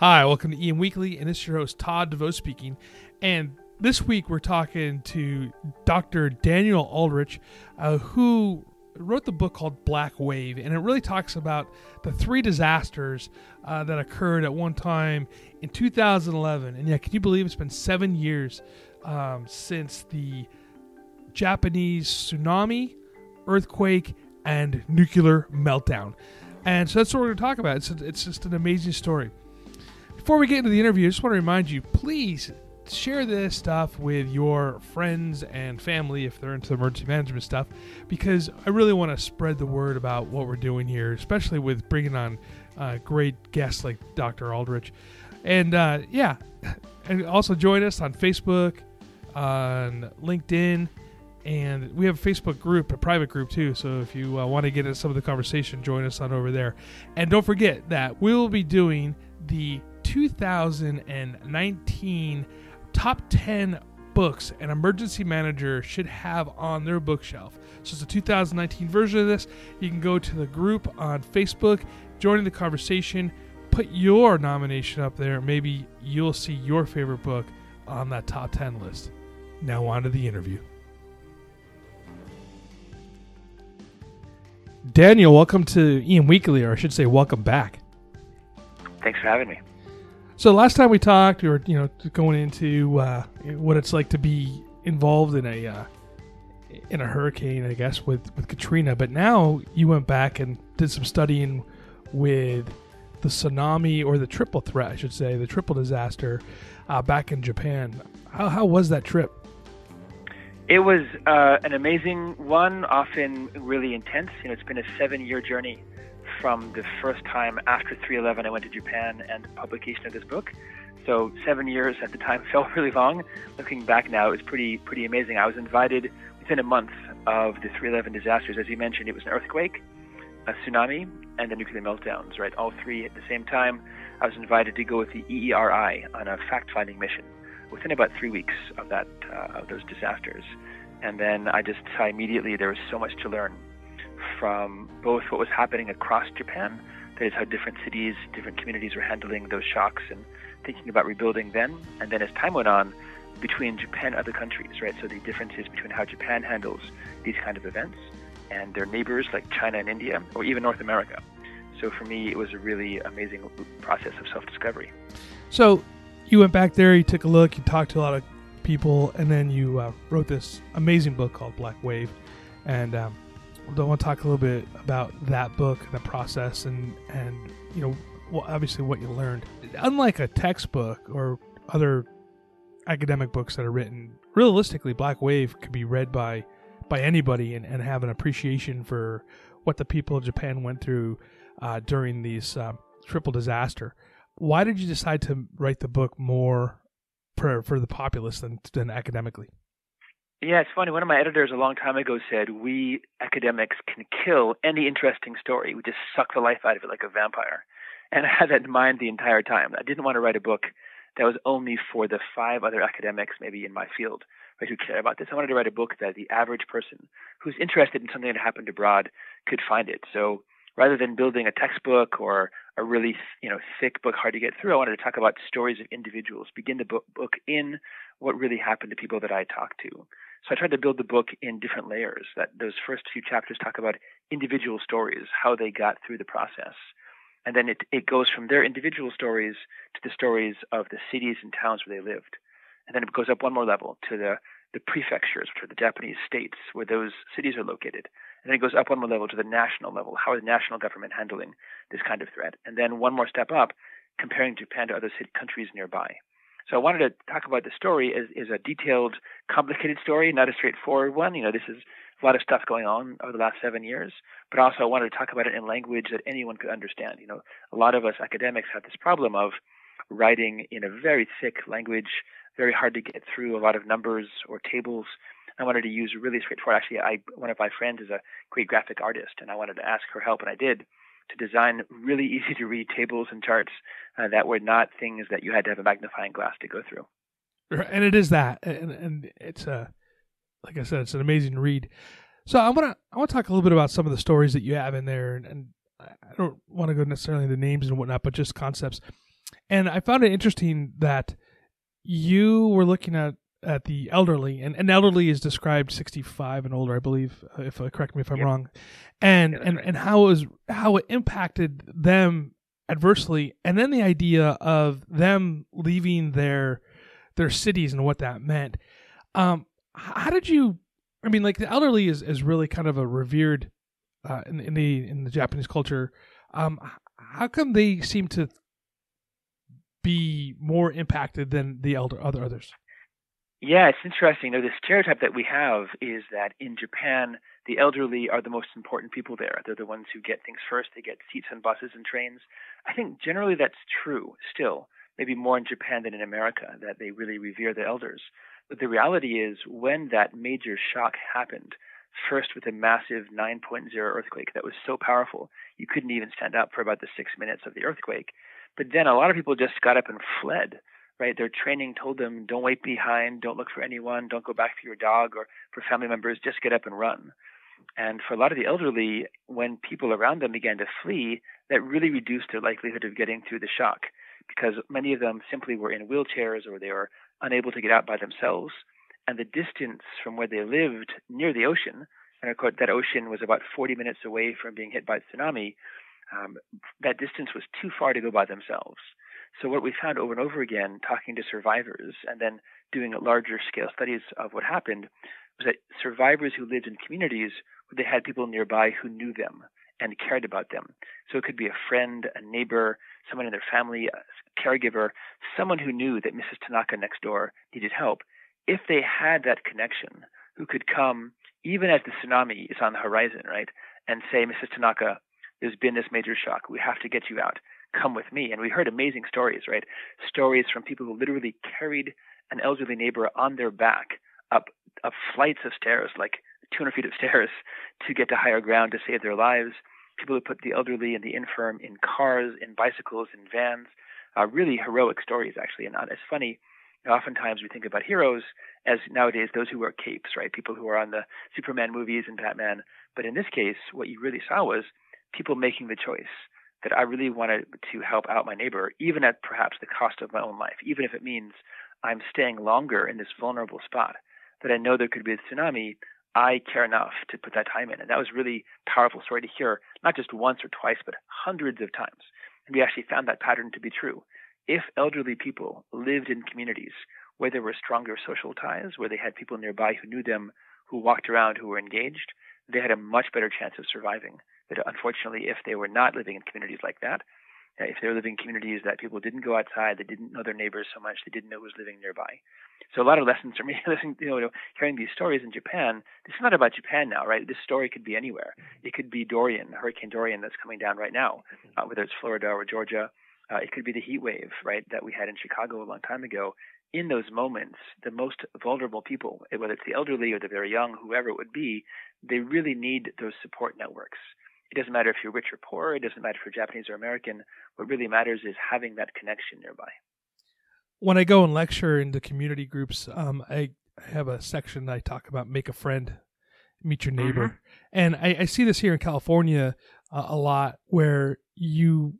Hi, welcome to EM Weekly, and this is your host Todd DeVoe speaking. And this week we're talking to Dr. Daniel Aldrich, uh, who wrote the book called Black Wave, and it really talks about the three disasters uh, that occurred at one time in 2011. And yeah, can you believe it's been seven years um, since the Japanese tsunami, earthquake, and nuclear meltdown? And so that's what we're going to talk about. It's, it's just an amazing story. Before we get into the interview, I just want to remind you please share this stuff with your friends and family if they're into emergency management stuff because I really want to spread the word about what we're doing here, especially with bringing on uh, great guests like Dr. Aldrich. And uh, yeah, and also join us on Facebook, on LinkedIn, and we have a Facebook group, a private group too. So if you uh, want to get into some of the conversation, join us on over there. And don't forget that we will be doing the 2019 top 10 books an emergency manager should have on their bookshelf. So it's a 2019 version of this. You can go to the group on Facebook, join the conversation, put your nomination up there. Maybe you'll see your favorite book on that top 10 list. Now on to the interview. Daniel, welcome to EM Weekly, or I should say, welcome back. Thanks for having me. So last time we talked, we were you know going into uh, what it's like to be involved in a uh, in a hurricane, I guess, with with Katrina. But now you went back and did some studying with the tsunami or the triple threat, I should say, the triple disaster uh, back in Japan. How how was that trip? It was uh, an amazing one, often really intense. You know, it's been a seven year journey from the first time after 311 I went to Japan and publication of this book. So seven years at the time felt really long. Looking back now, it was pretty pretty amazing. I was invited within a month of the 311 disasters. As you mentioned, it was an earthquake, a tsunami, and the nuclear meltdowns. Right, all three at the same time. I was invited to go with the EERI on a fact-finding mission within about three weeks of that uh, of those disasters. And then I just saw immediately there was so much to learn from both what was happening across Japan, that is how different cities, different communities were handling those shocks and thinking about rebuilding then, and then as time went on, between Japan and other countries, right? So the differences between how Japan handles these kind of events and their neighbors like China and India, or even North America. So for me, it was a really amazing process of self-discovery. So you went back there, you took a look, you talked to a lot of people, and then you uh, wrote this amazing book called Black Wave. And um, I want to talk a little bit about that book, the process, and and you know, well, obviously what you learned. Unlike a textbook or other academic books that are written, realistically, Black Wave could be read by by anybody and, and have an appreciation for what the people of Japan went through uh, during these uh, triple disaster. Why did you decide to write the book more for for the populace than than academically? Yeah, it's funny. One of my editors a long time ago said, We academics can kill any interesting story. We just suck the life out of it like a vampire. And I had that in mind the entire time. I didn't want to write a book that was only for the five other academics, maybe in my field, right, who care about this. I wanted to write a book that the average person who's interested in something that happened abroad could find it. So rather than building a textbook or a really you know thick book hard to get through, I wanted to talk about stories of individuals. Begin the book, book in what really happened to people that I talked to. So I tried to build the book in different layers. That those first few chapters talk about individual stories, how they got through the process, and then it it goes from their individual stories to the stories of the cities and towns where they lived, and then it goes up one more level to the the prefectures, which are the Japanese states where those cities are located. And then it goes up one more level to the national level. How are the national government handling this kind of threat? And then one more step up, comparing Japan to other countries nearby. So I wanted to talk about the story as, as a detailed, complicated story, not a straightforward one. You know, this is a lot of stuff going on over the last seven years, but also I wanted to talk about it in language that anyone could understand. You know, a lot of us academics have this problem of writing in a very thick language, very hard to get through, a lot of numbers or tables. I wanted to use really straightforward. Actually, I one of my friends is a great graphic artist, and I wanted to ask her help, and I did to design really easy to read tables and charts uh, that were not things that you had to have a magnifying glass to go through. And it is that, and, and it's a like I said, it's an amazing read. So I want to I want to talk a little bit about some of the stories that you have in there, and, and I don't want to go necessarily into names and whatnot, but just concepts. And I found it interesting that you were looking at at the elderly, and, and elderly is described sixty five and older, I believe. Uh, if uh, correct me if I'm yep. wrong, and yeah, and right. and how it was how it impacted them adversely, and then the idea of them leaving their their cities and what that meant. Um, how did you i mean like the elderly is, is really kind of a revered uh, in, in the in the japanese culture um how come they seem to be more impacted than the elder other others yeah it's interesting. You know the stereotype that we have is that in japan the elderly are the most important people there. They're the ones who get things first. They get seats on buses and trains. I think generally that's true still maybe more in japan than in america that they really revere the elders. But the reality is, when that major shock happened, first with a massive 9.0 earthquake that was so powerful, you couldn't even stand up for about the six minutes of the earthquake. But then a lot of people just got up and fled, right? Their training told them, don't wait behind, don't look for anyone, don't go back for your dog or for family members, just get up and run. And for a lot of the elderly, when people around them began to flee, that really reduced their likelihood of getting through the shock because many of them simply were in wheelchairs or they were unable to get out by themselves. And the distance from where they lived near the ocean, and of course that ocean was about 40 minutes away from being hit by a tsunami, um, that distance was too far to go by themselves. So what we found over and over again, talking to survivors and then doing larger scale studies of what happened, was that survivors who lived in communities where they had people nearby who knew them and cared about them. So it could be a friend, a neighbor, someone in their family, a caregiver, someone who knew that Mrs. Tanaka next door needed help. If they had that connection, who could come even as the tsunami is on the horizon, right, and say, Mrs. Tanaka, there's been this major shock. We have to get you out. Come with me. And we heard amazing stories, right? Stories from people who literally carried an elderly neighbor on their back up up flights of stairs, like 200 feet of stairs, to get to higher ground to save their lives. People who put the elderly and the infirm in cars, in bicycles, in vans. Uh, really heroic stories, actually. And it's funny. Oftentimes we think about heroes as nowadays those who wear capes, right? People who are on the Superman movies and Batman. But in this case, what you really saw was people making the choice that I really wanted to help out my neighbor, even at perhaps the cost of my own life, even if it means I'm staying longer in this vulnerable spot, that I know there could be a tsunami. I care enough to put that time in. And that was really powerful story to hear, not just once or twice, but hundreds of times. And we actually found that pattern to be true. If elderly people lived in communities where there were stronger social ties, where they had people nearby who knew them, who walked around, who were engaged, they had a much better chance of surviving. But unfortunately, if they were not living in communities like that, if they were living in communities that people didn't go outside, they didn't know their neighbors so much, they didn't know who was living nearby. So a lot of lessons for me listening, you know, hearing these stories in Japan. This is not about Japan now, right? This story could be anywhere. It could be Dorian, Hurricane Dorian, that's coming down right now, uh, whether it's Florida or Georgia. Uh, it could be the heat wave, right, that we had in Chicago a long time ago. In those moments, the most vulnerable people, whether it's the elderly or the very young, whoever it would be, they really need those support networks. It doesn't matter if you're rich or poor. It doesn't matter if you're Japanese or American. What really matters is having that connection nearby. When I go and lecture in the community groups, um, I, have a section I talk about make a friend, meet your neighbor, mm-hmm. and I, I, see this here in California uh, a lot, where you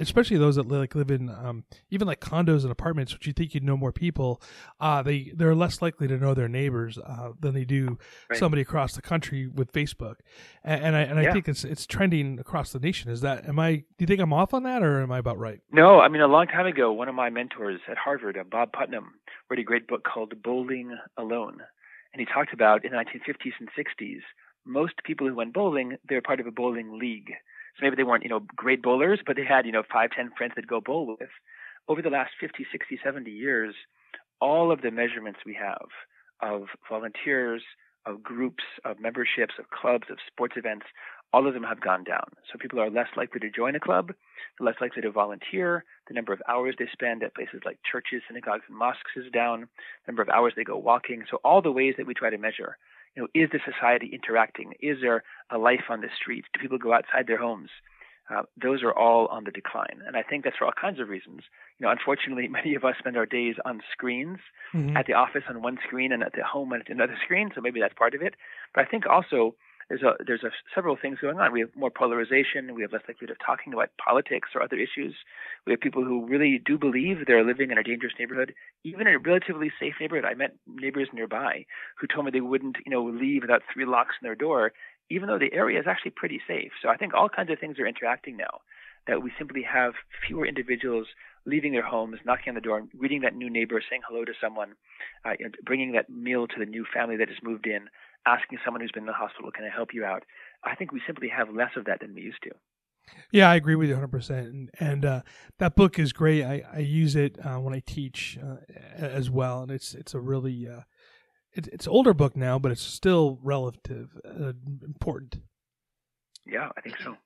especially those that like live in um, even like condos and apartments, which you think you'd know more people, uh, they they're less likely to know their neighbors uh, than they do right. somebody across the country with Facebook, and, and I and I think it's it's trending across the nation. Is that am I? Do you think I'm off on that, or am I about right? No, I mean a long time ago, one of my mentors at Harvard, uh, Bob Putnam, wrote a great book called Bowling Alone, and he talked about in the 1950s and 60s most people who went bowling they're part of a bowling league so maybe they weren't, you know, great bowlers, but they had, you know, five, ten friends that go bowl with. Over the last 50, 60, 70 years, all of the measurements we have of volunteers, of groups, of memberships, of clubs, of sports events, all of them have gone down. So people are less likely to join a club, less likely to volunteer. The number of hours they spend at places like churches, synagogues, and mosques is down. The number of hours they go walking. So all the ways that we try to measure, you know, is the society interacting? Is there a life on the streets? Do people go outside their homes? Uh, those are all on the decline. And I think that's for all kinds of reasons. You know, unfortunately, many of us spend our days on screens, mm-hmm. at the office on one screen and at the home on another screen. So maybe that's part of it. But I think also there's a there's a, several things going on. We have more polarization. We have less likelihood of talking about politics or other issues. We have people who really do believe they're living in a dangerous neighborhood, even in a relatively safe neighborhood. I met neighbors nearby who told me they wouldn't, you know, leave without three locks on their door even though the area is actually pretty safe. So I think all kinds of things are interacting now. That we simply have fewer individuals leaving their homes, knocking on the door, greeting that new neighbor, saying hello to someone, uh, bringing that meal to the new family that has moved in, asking someone who's been in the hospital, "Can I help you out?" I think we simply have less of that than we used to. Yeah, I agree with you 100%. And, and uh, that book is great. I, I use it uh, when I teach uh, as well. And it's it's a really uh, it's it's older book now, but it's still relative uh, important. Yeah, I think so.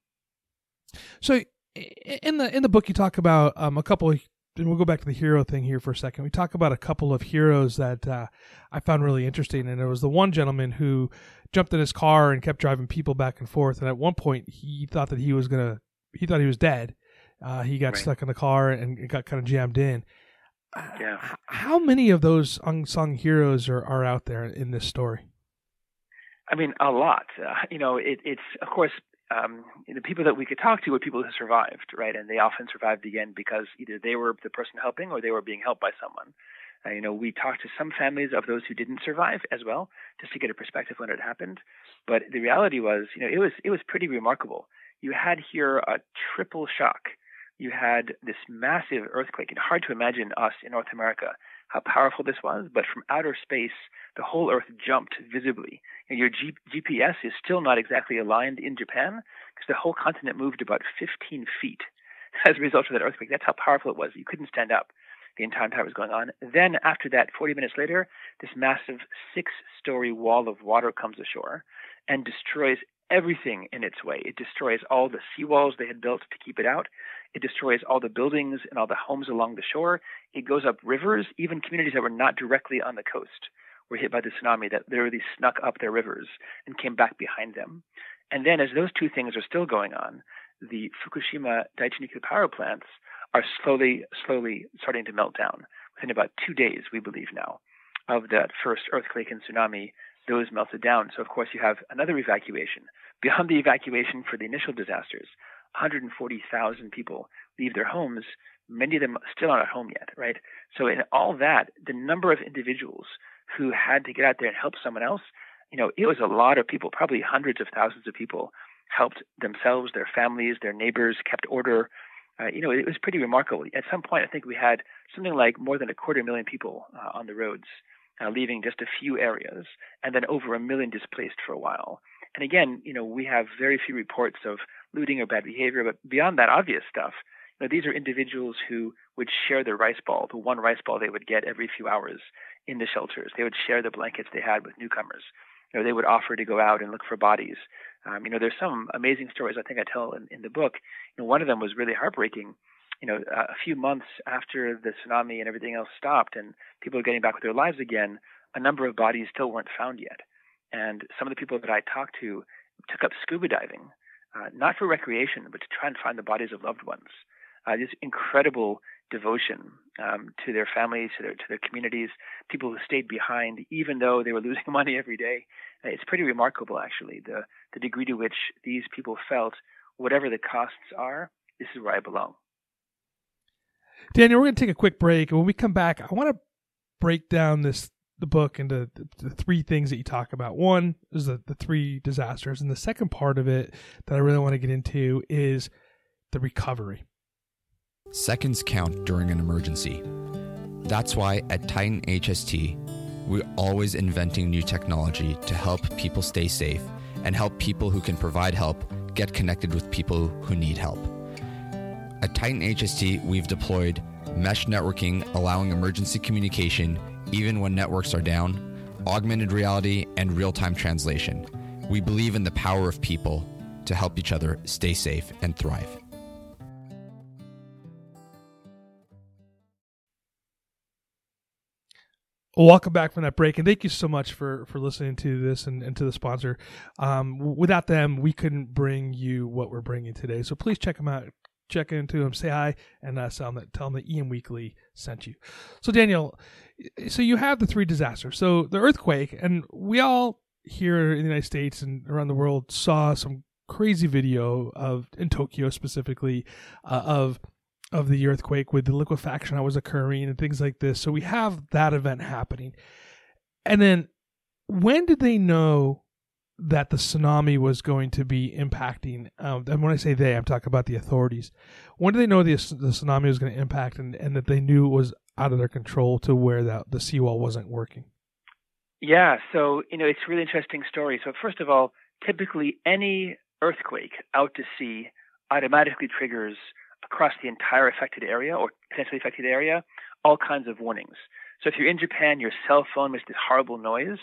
So in the in the book, you talk about um, a couple of. And we'll go back to the hero thing here for a second. We talk about a couple of heroes that uh, I found really interesting, and it was the one gentleman who jumped in his car and kept driving people back and forth. And at one point, he thought that he was gonna, he thought he was dead. Uh, he got right. stuck in the car and got kind of jammed in yeah. How many of those unsung heroes are, are out there in this story? I mean, a lot. Uh, you know, it, it's of course um, the people that we could talk to were people who survived, right? And they often survived again because either they were the person helping or they were being helped by someone. Uh, you know, we talked to some families of those who didn't survive as well, just to get a perspective when it happened. But the reality was, you know, it was it was pretty remarkable. You had here a triple shock you had this massive earthquake. It's hard to imagine us in North America how powerful this was, but from outer space, the whole Earth jumped visibly. And your G- GPS is still not exactly aligned in Japan because the whole continent moved about 15 feet as a result of that earthquake. That's how powerful it was. You couldn't stand up the entire time was going on. Then, after that, 40 minutes later, this massive six story wall of water comes ashore and destroys everything in its way. It destroys all the seawalls they had built to keep it out. It destroys all the buildings and all the homes along the shore. It goes up rivers, even communities that were not directly on the coast were hit by the tsunami that literally snuck up their rivers and came back behind them. And then, as those two things are still going on, the Fukushima Daiichi nuclear power plants are slowly, slowly starting to melt down. Within about two days, we believe now, of that first earthquake and tsunami, those melted down. So, of course, you have another evacuation. Beyond the evacuation for the initial disasters, 140,000 people leave their homes. Many of them still aren't at home yet, right? So, in all that, the number of individuals who had to get out there and help someone else, you know, it was a lot of people, probably hundreds of thousands of people helped themselves, their families, their neighbors, kept order. Uh, you know, it was pretty remarkable. At some point, I think we had something like more than a quarter million people uh, on the roads, uh, leaving just a few areas, and then over a million displaced for a while. And again, you know, we have very few reports of looting or bad behavior, but beyond that obvious stuff, you know, these are individuals who would share their rice ball, the one rice ball they would get every few hours in the shelters. They would share the blankets they had with newcomers. You know, they would offer to go out and look for bodies. Um, you know, there's some amazing stories I think I tell in, in the book. You know, one of them was really heartbreaking. You know, a few months after the tsunami and everything else stopped, and people were getting back with their lives again, a number of bodies still weren't found yet. And some of the people that I talked to took up scuba diving, uh, not for recreation, but to try and find the bodies of loved ones. Uh, this incredible devotion um, to their families, to their to their communities, people who stayed behind even though they were losing money every day. Uh, it's pretty remarkable, actually, the the degree to which these people felt whatever the costs are, this is where I belong. Daniel, we're going to take a quick break, when we come back, I want to break down this the book into the, three things that you talk about. One is the, the three disasters, and the second part of it that I really want to get into is the recovery. Seconds count during an emergency. That's why at Titan HST, we're always inventing new technology to help people stay safe and help people who can provide help get connected with people who need help. At Titan HST, we've deployed mesh networking, allowing emergency communication even when networks are down, augmented reality, and real time translation. We believe in the power of people to help each other stay safe and thrive. Welcome back from that break, and thank you so much for for listening to this and, and to the sponsor. Um, without them, we couldn't bring you what we're bringing today. So please check them out. Check into them, say hi, and uh, tell them that EM Weekly sent you. So Daniel, so you have the three disasters. So the earthquake, and we all here in the United States and around the world saw some crazy video of in Tokyo specifically uh, of of the earthquake with the liquefaction that was occurring and things like this. So we have that event happening. And then when did they know that the tsunami was going to be impacting? Um, and when I say they, I'm talking about the authorities. When did they know the, the tsunami was going to impact and, and that they knew it was out of their control to where that the seawall wasn't working? Yeah, so you know it's a really interesting story. So first of all, typically any earthquake out to sea automatically triggers across the entire affected area or potentially affected area all kinds of warnings. So if you're in Japan, your cell phone makes this horrible noise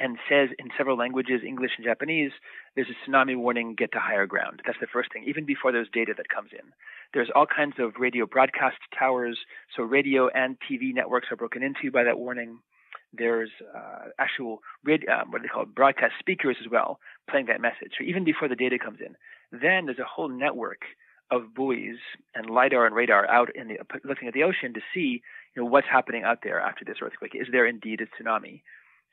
and says in several languages, English and Japanese, there's a tsunami warning, get to higher ground. That's the first thing, even before there's data that comes in. There's all kinds of radio broadcast towers, so radio and TV networks are broken into by that warning. There's uh, actual radio, um, what they call broadcast speakers as well, playing that message. So even before the data comes in, then there's a whole network of buoys and lidar and radar out in the looking at the ocean to see you know what's happening out there after this earthquake. Is there indeed a tsunami?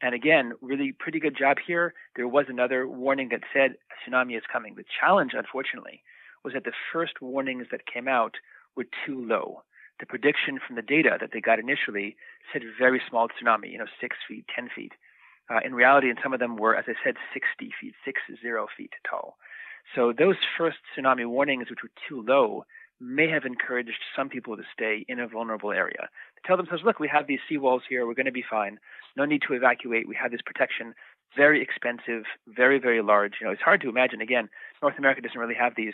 And again, really pretty good job here. There was another warning that said a tsunami is coming. The challenge, unfortunately, was that the first warnings that came out were too low. The prediction from the data that they got initially said very small tsunami, you know, six feet, ten feet. Uh, in reality, and some of them were, as I said, 60 feet, six zero feet tall. So those first tsunami warnings, which were too low, may have encouraged some people to stay in a vulnerable area. To tell themselves, look, we have these seawalls here, we're going to be fine. No need to evacuate. We have this protection. Very expensive, very, very large. You know, it's hard to imagine. Again, North America doesn't really have these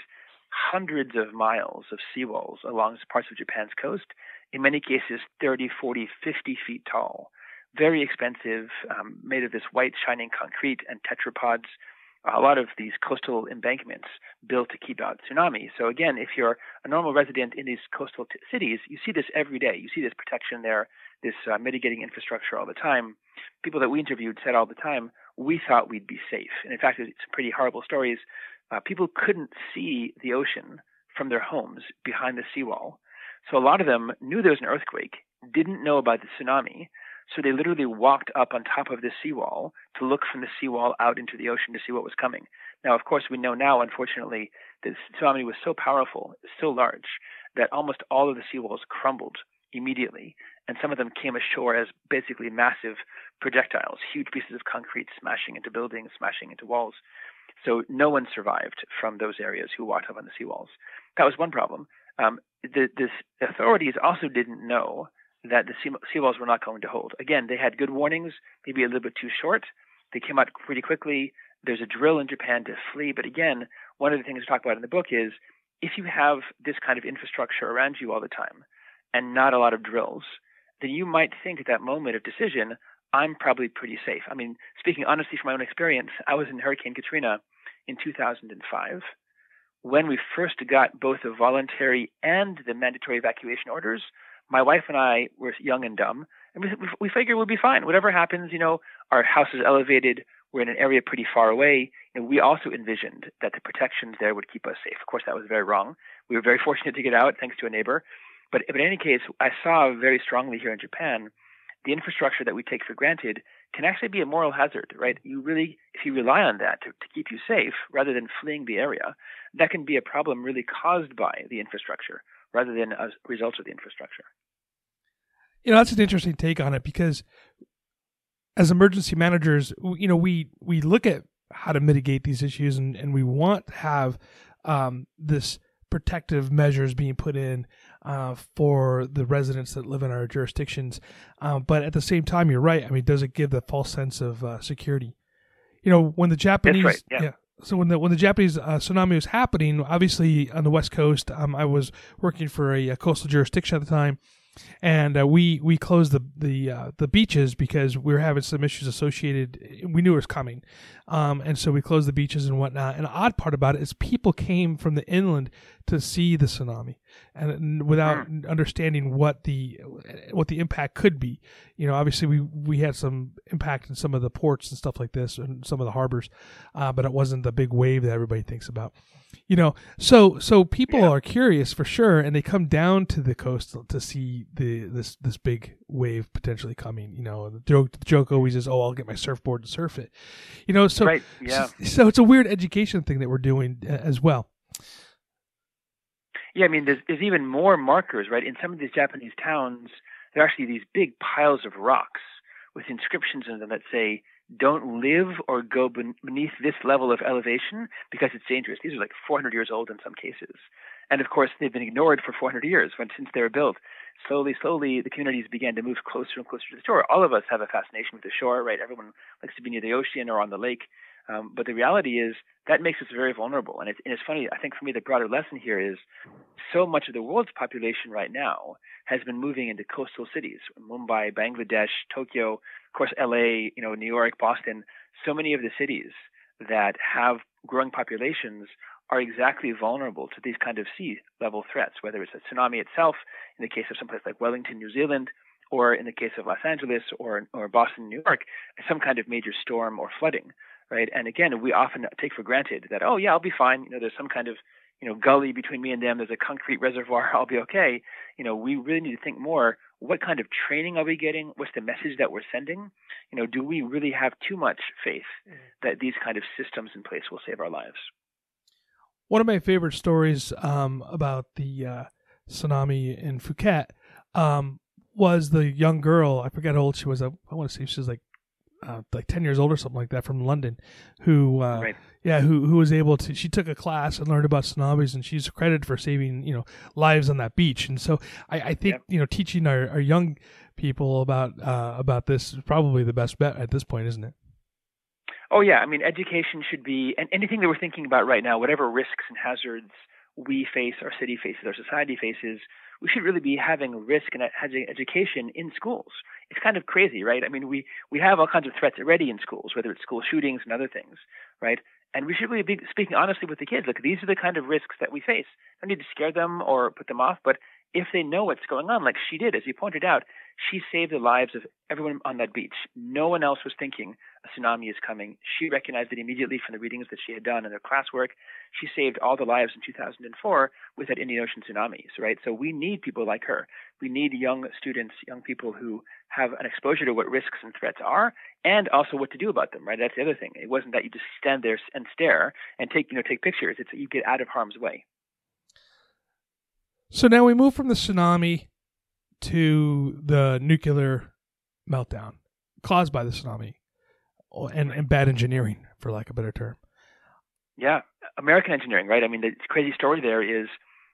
hundreds of miles of seawalls along parts of Japan's coast, in many cases 30, 40, 50 feet tall. Very expensive, um, made of this white shining concrete and tetrapods. A lot of these coastal embankments built to keep out tsunami. So again, if you're a normal resident in these coastal t- cities, you see this every day. You see this protection there, this uh, mitigating infrastructure all the time. People that we interviewed said all the time, we thought we'd be safe. And in fact, it's some pretty horrible stories uh, people couldn't see the ocean from their homes behind the seawall. So a lot of them knew there was an earthquake, didn't know about the tsunami, so they literally walked up on top of the seawall to look from the seawall out into the ocean to see what was coming. Now, of course, we know now, unfortunately, the tsunami was so powerful, so large, that almost all of the seawalls crumbled immediately, and some of them came ashore as basically massive projectiles, huge pieces of concrete smashing into buildings, smashing into walls. So no one survived from those areas who walked up on the seawalls. That was one problem. Um, the, the authorities also didn't know that the seawalls were not going to hold. Again, they had good warnings, maybe a little bit too short. They came out pretty quickly. There's a drill in Japan to flee. But again, one of the things we talk about in the book is if you have this kind of infrastructure around you all the time and not a lot of drills, then you might think at that moment of decision, I'm probably pretty safe. I mean, speaking honestly from my own experience, I was in Hurricane Katrina in 2005 when we first got both the voluntary and the mandatory evacuation orders. My wife and I were young and dumb, and we, we figured we'll be fine. Whatever happens, you know, our house is elevated. We're in an area pretty far away. And we also envisioned that the protections there would keep us safe. Of course, that was very wrong. We were very fortunate to get out thanks to a neighbor. But in any case, I saw very strongly here in Japan the infrastructure that we take for granted can actually be a moral hazard, right? You really, if you rely on that to, to keep you safe rather than fleeing the area, that can be a problem really caused by the infrastructure rather than a result of the infrastructure. You know, that's an interesting take on it because as emergency managers, you know, we, we look at how to mitigate these issues and, and we want to have um, this protective measures being put in uh, for the residents that live in our jurisdictions. Um, but at the same time, you're right. I mean, does it give the false sense of uh, security? You know, when the Japanese, right, yeah. yeah. So when the when the Japanese uh, tsunami was happening, obviously on the west coast, um, I was working for a, a, coastal jurisdiction at the time, and uh, we we closed the the uh, the beaches because we were having some issues associated. We knew it was coming, um, and so we closed the beaches and whatnot. And the odd part about it is people came from the inland to see the tsunami, and without mm. understanding what the what the impact could be. You know, obviously we we had some impact in some of the ports and stuff like this, and some of the harbors, uh, but it wasn't the big wave that everybody thinks about you know so so people yeah. are curious for sure and they come down to the coast to see the this this big wave potentially coming you know the joke the joke always is oh i'll get my surfboard to surf it. You know so right yeah. so, so it's a weird education thing that we're doing uh, as well. Yeah i mean there's, there's even more markers right? In some of these japanese towns there are actually these big piles of rocks with inscriptions in them that say don't live or go beneath this level of elevation because it's dangerous. These are like 400 years old in some cases. And of course, they've been ignored for 400 years when, since they were built. Slowly, slowly, the communities began to move closer and closer to the shore. All of us have a fascination with the shore, right? Everyone likes to be near the ocean or on the lake. Um, but the reality is that makes us very vulnerable. And it's, and it's funny, I think for me, the broader lesson here is so much of the world's population right now has been moving into coastal cities Mumbai, Bangladesh, Tokyo, of course, LA, you know, New York, Boston. So many of the cities that have growing populations are exactly vulnerable to these kind of sea level threats, whether it's a tsunami itself, in the case of some someplace like Wellington, New Zealand, or in the case of Los Angeles or, or Boston, New York, some kind of major storm or flooding right? And again, we often take for granted that, oh yeah, I'll be fine. You know, there's some kind of you know gully between me and them. There's a concrete reservoir. I'll be okay. You know, we really need to think more. What kind of training are we getting? What's the message that we're sending? You know, do we really have too much faith mm. that these kind of systems in place will save our lives? One of my favorite stories um, about the uh, tsunami in Phuket um, was the young girl. I forget how old she was. I, I want to say she was like uh, like 10 years old or something like that from London who uh, right. yeah who who was able to she took a class and learned about tsunamis and she's credited for saving you know lives on that beach and so I, I think yep. you know teaching our, our young people about uh, about this is probably the best bet at this point isn't it oh yeah I mean education should be and anything that we're thinking about right now whatever risks and hazards we face our city faces our society faces we should really be having risk and education in schools. It's kind of crazy, right? I mean, we, we have all kinds of threats already in schools, whether it's school shootings and other things, right? And we should really be speaking honestly with the kids. Look, these are the kind of risks that we face. I Don't need to scare them or put them off, but if they know what's going on, like she did, as you pointed out, she saved the lives of everyone on that beach. No one else was thinking a tsunami is coming. She recognized it immediately from the readings that she had done in her classwork. She saved all the lives in 2004 with that Indian Ocean tsunamis, right? So we need people like her. We need young students, young people who have an exposure to what risks and threats are, and also what to do about them, right? That's the other thing. It wasn't that you just stand there and stare and take, you know, take pictures. It's that you get out of harm's way. So now we move from the tsunami to the nuclear meltdown caused by the tsunami and, and bad engineering, for lack of a better term. Yeah, American engineering, right? I mean, the crazy story there is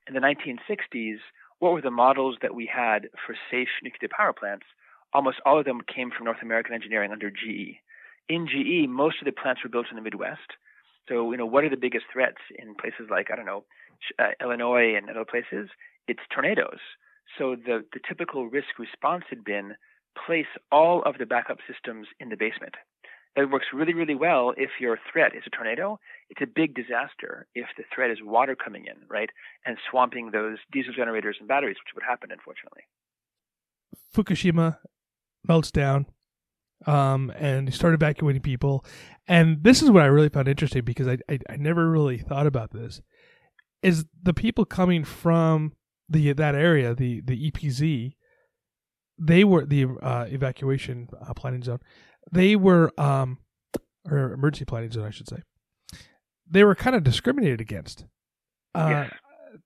in the 1960s, what were the models that we had for safe nuclear power plants? Almost all of them came from North American engineering under GE. In GE, most of the plants were built in the Midwest. So, you know, what are the biggest threats in places like, I don't know, uh, Illinois and other places? It's tornadoes. So the, the typical risk response had been place all of the backup systems in the basement. That works really, really well if your threat is a tornado. It's a big disaster if the threat is water coming in, right, and swamping those diesel generators and batteries, which would happen, unfortunately. Fukushima melts down, um, and they start evacuating people. And this is what I really found interesting because I, I, I never really thought about this. Is the people coming from the that area, the the EPZ, they were the uh, evacuation uh, planning zone. They were um, or emergency planning zone, I should say. They were kind of discriminated against. Uh, yeah.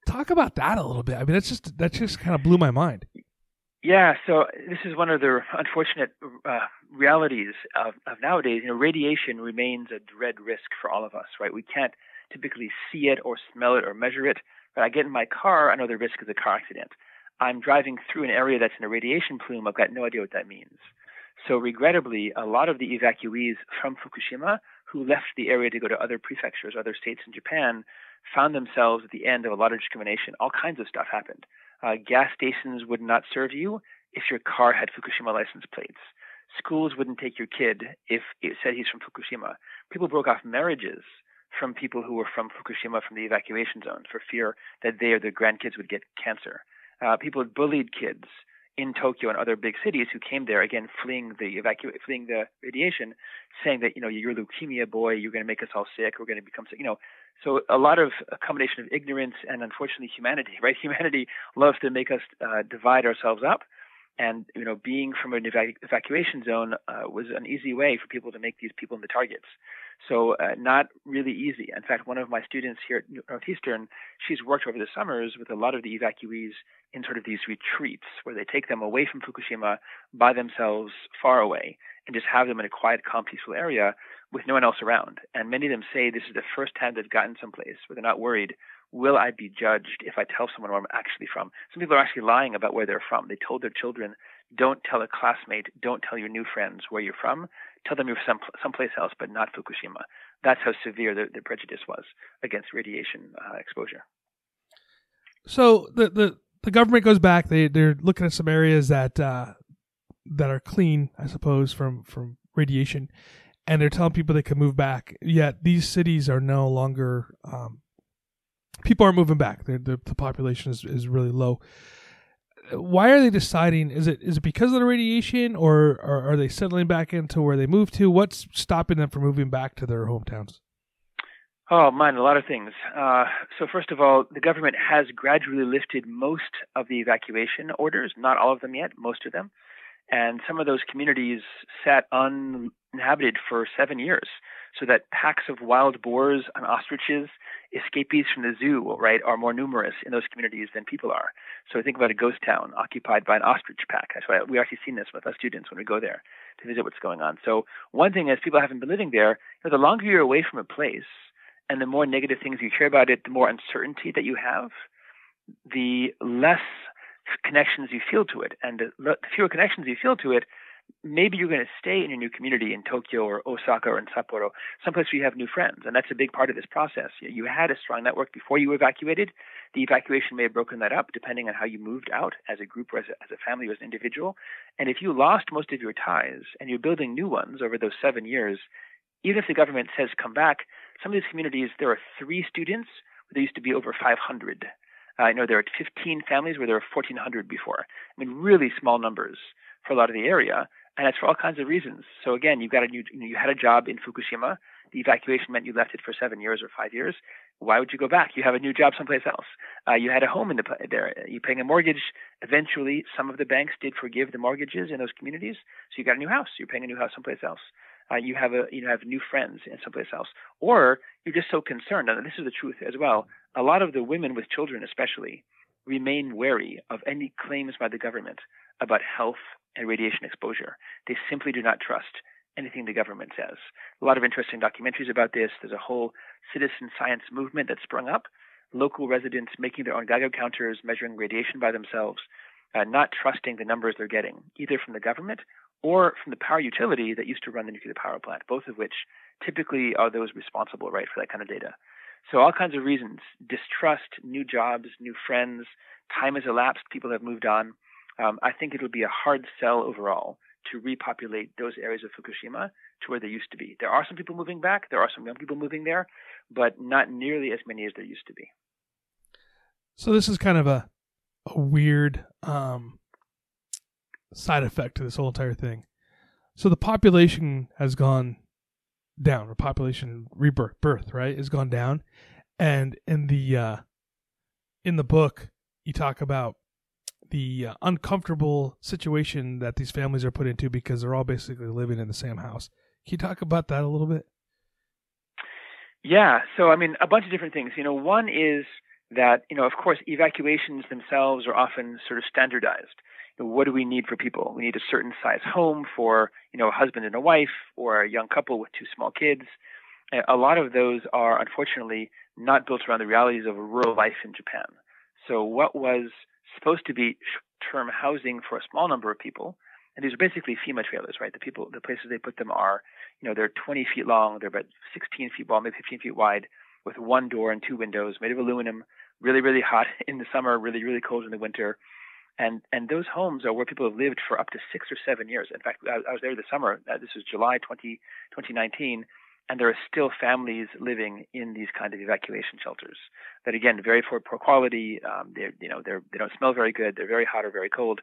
Talk about that a little bit. I mean, that's just that just kind of blew my mind. Yeah, so this is one of the unfortunate uh, realities of, of nowadays. You know, radiation remains a dread risk for all of us, right? We can't typically see it or smell it or measure it, But I get in my car, I know the risk is a car accident. I'm driving through an area that's in a radiation plume, I've got no idea what that means. So, regrettably, a lot of the evacuees from Fukushima who left the area to go to other prefectures, other states in Japan, found themselves at the end of a lot of discrimination. All kinds of stuff happened. Uh, gas stations would not serve you if your car had Fukushima license plates. Schools wouldn't take your kid if it said he's from Fukushima. People broke off marriages from people who were from Fukushima from the evacuation zone for fear that they or their grandkids would get cancer. Uh, people bullied kids in Tokyo and other big cities who came there again fleeing the evacu- fleeing the radiation, saying that you know you're a leukemia boy, you're going to make us all sick, we're going to become sick. You know, so a lot of a combination of ignorance and unfortunately humanity, right? Humanity loves to make us uh, divide ourselves up, and you know, being from an evac- evacuation zone uh, was an easy way for people to make these people into targets. So uh, not really easy. In fact, one of my students here at Northeastern, she's worked over the summers with a lot of the evacuees in sort of these retreats where they take them away from Fukushima by themselves, far away, and just have them in a quiet, calm, peaceful area with no one else around. And many of them say this is the first time they've gotten someplace where they're not worried. Will I be judged if I tell someone where I'm actually from? Some people are actually lying about where they're from. They told their children, don't tell a classmate, don't tell your new friends where you're from tell them you're some someplace else, but not Fukushima. That's how severe the, the prejudice was against radiation uh, exposure. So the, the the government goes back. They they're looking at some areas that uh, that are clean, I suppose, from from radiation, and they're telling people they can move back. Yet these cities are no longer. Um, people aren't moving back. The, the, the population is, is really low why are they deciding? Is it is it because of the radiation, or, or are they settling back into where they moved to? What's stopping them from moving back to their hometowns? Oh, man, a lot of things. Uh, so, first of all, the government has gradually lifted most of the evacuation orders, not all of them yet, most of them. And some of those communities sat uninhabited for seven years, so that packs of wild boars and ostriches escapees from the zoo, right, are more numerous in those communities than people are. So think about a ghost town occupied by an ostrich pack. That's why we actually seen this with our students when we go there to visit what's going on. So one thing is people haven't been living there. You know, the longer you're away from a place, and the more negative things you hear about it, the more uncertainty that you have, the less connections you feel to it, and the fewer connections you feel to it, maybe you're going to stay in your new community in Tokyo or Osaka or in Sapporo, someplace where you have new friends. And that's a big part of this process. You had a strong network before you evacuated. The evacuation may have broken that up depending on how you moved out as a group or as a, as a family or as an individual. And if you lost most of your ties and you're building new ones over those seven years, even if the government says come back, some of these communities, there are three students there used to be over 500. You know, there are 15 families where there were 1,400 before. I mean, really small numbers for a lot of the area, and that's for all kinds of reasons. So again, you've got a new, you had a job in Fukushima. The evacuation meant you left it for seven years or five years. Why would you go back? You have a new job someplace else. Uh, you had a home in the there. You're paying a mortgage. Eventually, some of the banks did forgive the mortgages in those communities, so you got a new house. You're paying a new house someplace else. Uh, you have a you have new friends in someplace else, or you're just so concerned. And this is the truth as well. A lot of the women with children, especially, remain wary of any claims by the government about health and radiation exposure. They simply do not trust anything the government says. A lot of interesting documentaries about this. There's a whole citizen science movement that sprung up. Local residents making their own Geiger counters, measuring radiation by themselves, uh, not trusting the numbers they're getting, either from the government or from the power utility that used to run the nuclear power plant, both of which typically are those responsible, right, for that kind of data. So all kinds of reasons: distrust, new jobs, new friends. Time has elapsed. People have moved on um, I think it'll be a hard sell overall to repopulate those areas of Fukushima to where they used to be. There are some people moving back, there are some young people moving there, but not nearly as many as there used to be. So this is kind of a a weird um, side effect to this whole entire thing. So the population has gone down, or population rebirth, birth, right, has gone down, and in the uh, in the book you talk about the uh, uncomfortable situation that these families are put into because they're all basically living in the same house. Can you talk about that a little bit? Yeah. So, I mean, a bunch of different things. You know, one is that, you know, of course, evacuations themselves are often sort of standardized. What do we need for people? We need a certain size home for, you know, a husband and a wife or a young couple with two small kids. A lot of those are unfortunately not built around the realities of rural life in Japan. So, what was supposed to be term housing for a small number of people. And these are basically FEMA trailers, right? The people, the places they put them are, you know, they're 20 feet long, they're about 16 feet long, maybe 15 feet wide, with one door and two windows, made of aluminum, really, really hot in the summer, really, really cold in the winter. And and those homes are where people have lived for up to six or seven years. In fact, I, I was there this summer. Uh, this was July 20, 2019, and there are still families living in these kind of evacuation shelters. That again, very poor, poor quality. Um, they you know they're they don't smell very good. They're very hot or very cold.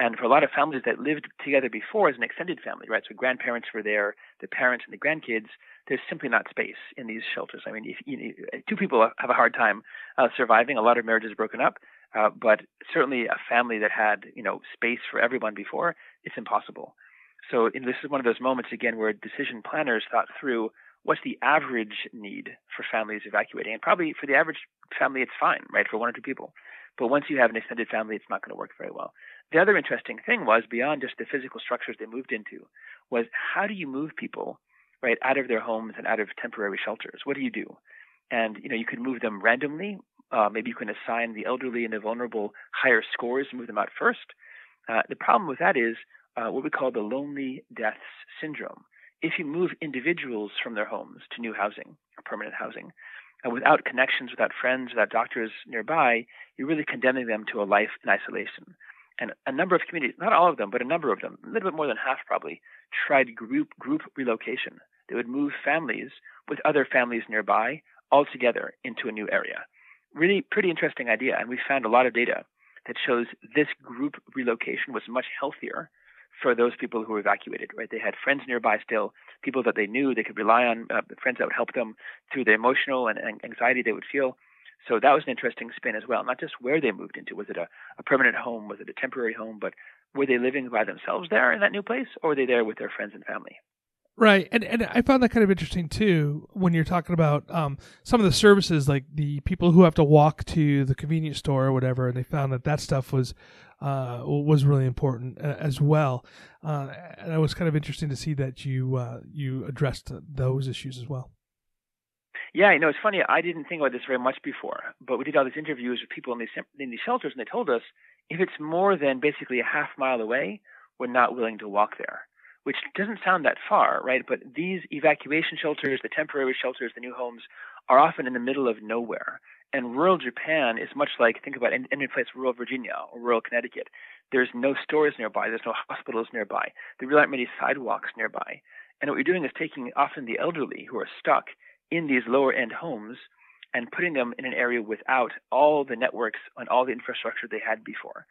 And for a lot of families that lived together before as an extended family, right? So grandparents were there, the parents and the grandkids. There's simply not space in these shelters. I mean, if you know, two people have a hard time uh, surviving. A lot of marriages are broken up, uh, but certainly a family that had you know space for everyone before, it's impossible. So this is one of those moments again where decision planners thought through what's the average need for families evacuating, and probably for the average family, it's fine, right, for one or two people. But once you have an extended family, it's not going to work very well. The other interesting thing was beyond just the physical structures they moved into, was how do you move people right out of their homes and out of temporary shelters? What do you do? And you know, you could move them randomly. Uh, maybe you can assign the elderly and the vulnerable higher scores, and move them out first. Uh, the problem with that is uh, what we call the lonely deaths syndrome. If you move individuals from their homes to new housing permanent housing, uh, without connections, without friends, without doctors nearby, you're really condemning them to a life in isolation. And a number of communities, not all of them, but a number of them, a little bit more than half probably, tried group group relocation. They would move families with other families nearby all together into a new area. Really pretty interesting idea. And we found a lot of data that shows this group relocation was much healthier for those people who were evacuated, right? They had friends nearby still, people that they knew they could rely on, uh, friends that would help them through the emotional and, and anxiety they would feel. So that was an interesting spin as well. Not just where they moved into. Was it a, a permanent home? Was it a temporary home? But were they living by themselves there in that new place or were they there with their friends and family? Right, and and I found that kind of interesting too when you're talking about um, some of the services, like the people who have to walk to the convenience store or whatever, and they found that that stuff was uh, was really important uh, as well. Uh, and it was kind of interesting to see that you uh, you addressed those issues as well. Yeah, you know, it's funny. I didn't think about this very much before, but we did all these interviews with people in these in these shelters, and they told us if it's more than basically a half mile away, we're not willing to walk there. Which doesn't sound that far, right? But these evacuation shelters, the temporary shelters, the new homes, are often in the middle of nowhere. And rural Japan is much like think about any place, rural Virginia or rural Connecticut. There's no stores nearby. There's no hospitals nearby. There really aren't many sidewalks nearby. And what you're doing is taking often the elderly who are stuck in these lower end homes and putting them in an area without all the networks and all the infrastructure they had before.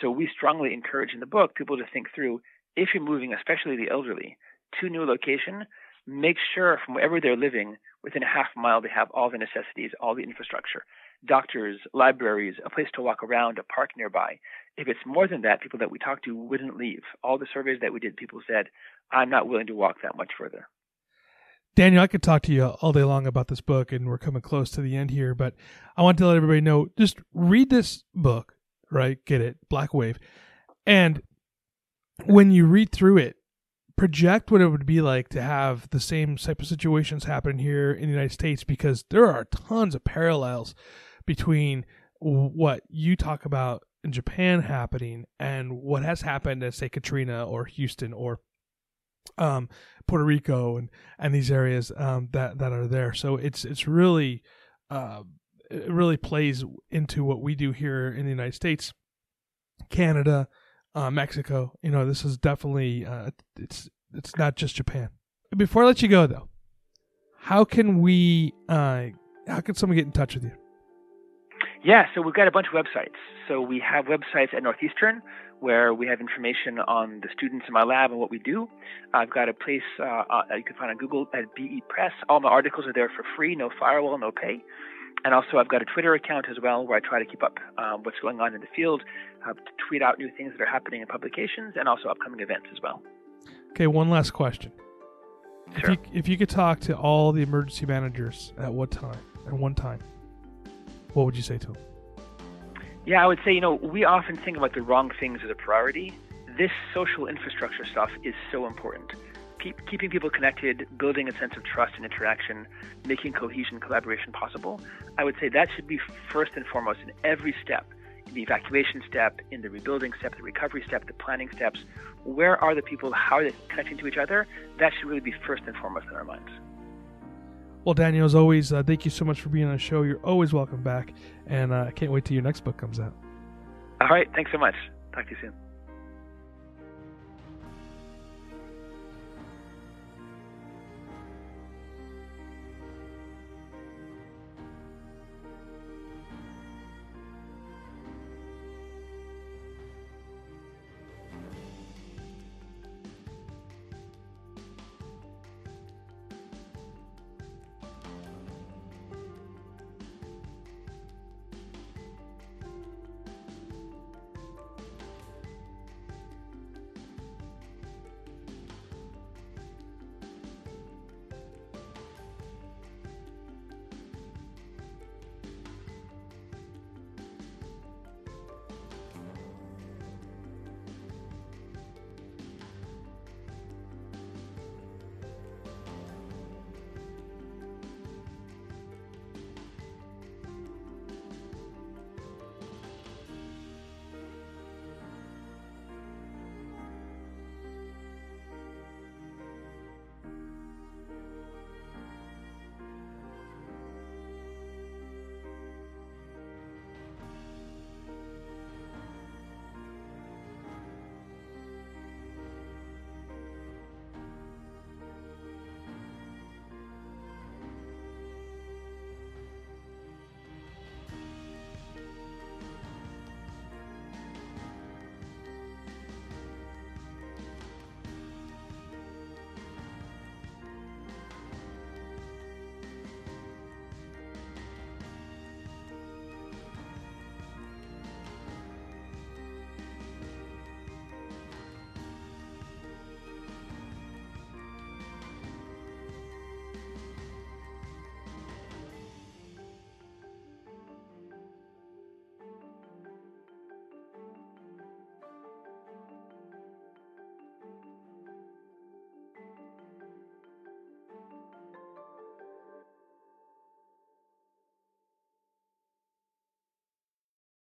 So we strongly encourage in the book people to think through if you're moving, especially the elderly, to a new location, make sure from wherever they're living, within a half mile, they have all the necessities, all the infrastructure, doctors, libraries, a place to walk around, a park nearby. If it's more than that, people that we talked to wouldn't leave. All the surveys that we did, people said, I'm not willing to walk that much further. Daniel, I could talk to you all day long about this book, and we're coming close to the end here, but I want to let everybody know just read this book, right? Get it, Black Wave. And when you read through it, project what it would be like to have the same type of situations happen here in the United States because there are tons of parallels between what you talk about in Japan happening and what has happened at say Katrina or Houston or um, Puerto Rico and and these areas um, that that are there. So it's it's really uh, it really plays into what we do here in the United States, Canada, uh, Mexico. You know, this is definitely uh, it's it's not just Japan. Before I let you go though, how can we uh, how can someone get in touch with you? Yeah, so we've got a bunch of websites. So we have websites at Northeastern where we have information on the students in my lab and what we do. I've got a place uh, uh, you can find on Google at BE Press. All my articles are there for free, no firewall, no pay. And also, I've got a Twitter account as well where I try to keep up um, what's going on in the field, uh, to tweet out new things that are happening in publications, and also upcoming events as well. Okay, one last question. Sure. If you, if you could talk to all the emergency managers at what time, at one time, what would you say to them? Yeah, I would say, you know, we often think about the wrong things as a priority. This social infrastructure stuff is so important. Keep, keeping people connected, building a sense of trust and interaction, making cohesion, collaboration possible. I would say that should be first and foremost in every step the evacuation step, in the rebuilding step, the recovery step, the planning steps. Where are the people? How are they connecting to each other? That should really be first and foremost in our minds. Well, Daniel, as always, uh, thank you so much for being on the show. You're always welcome back, and uh, I can't wait till your next book comes out. All right. Thanks so much. Talk to you soon.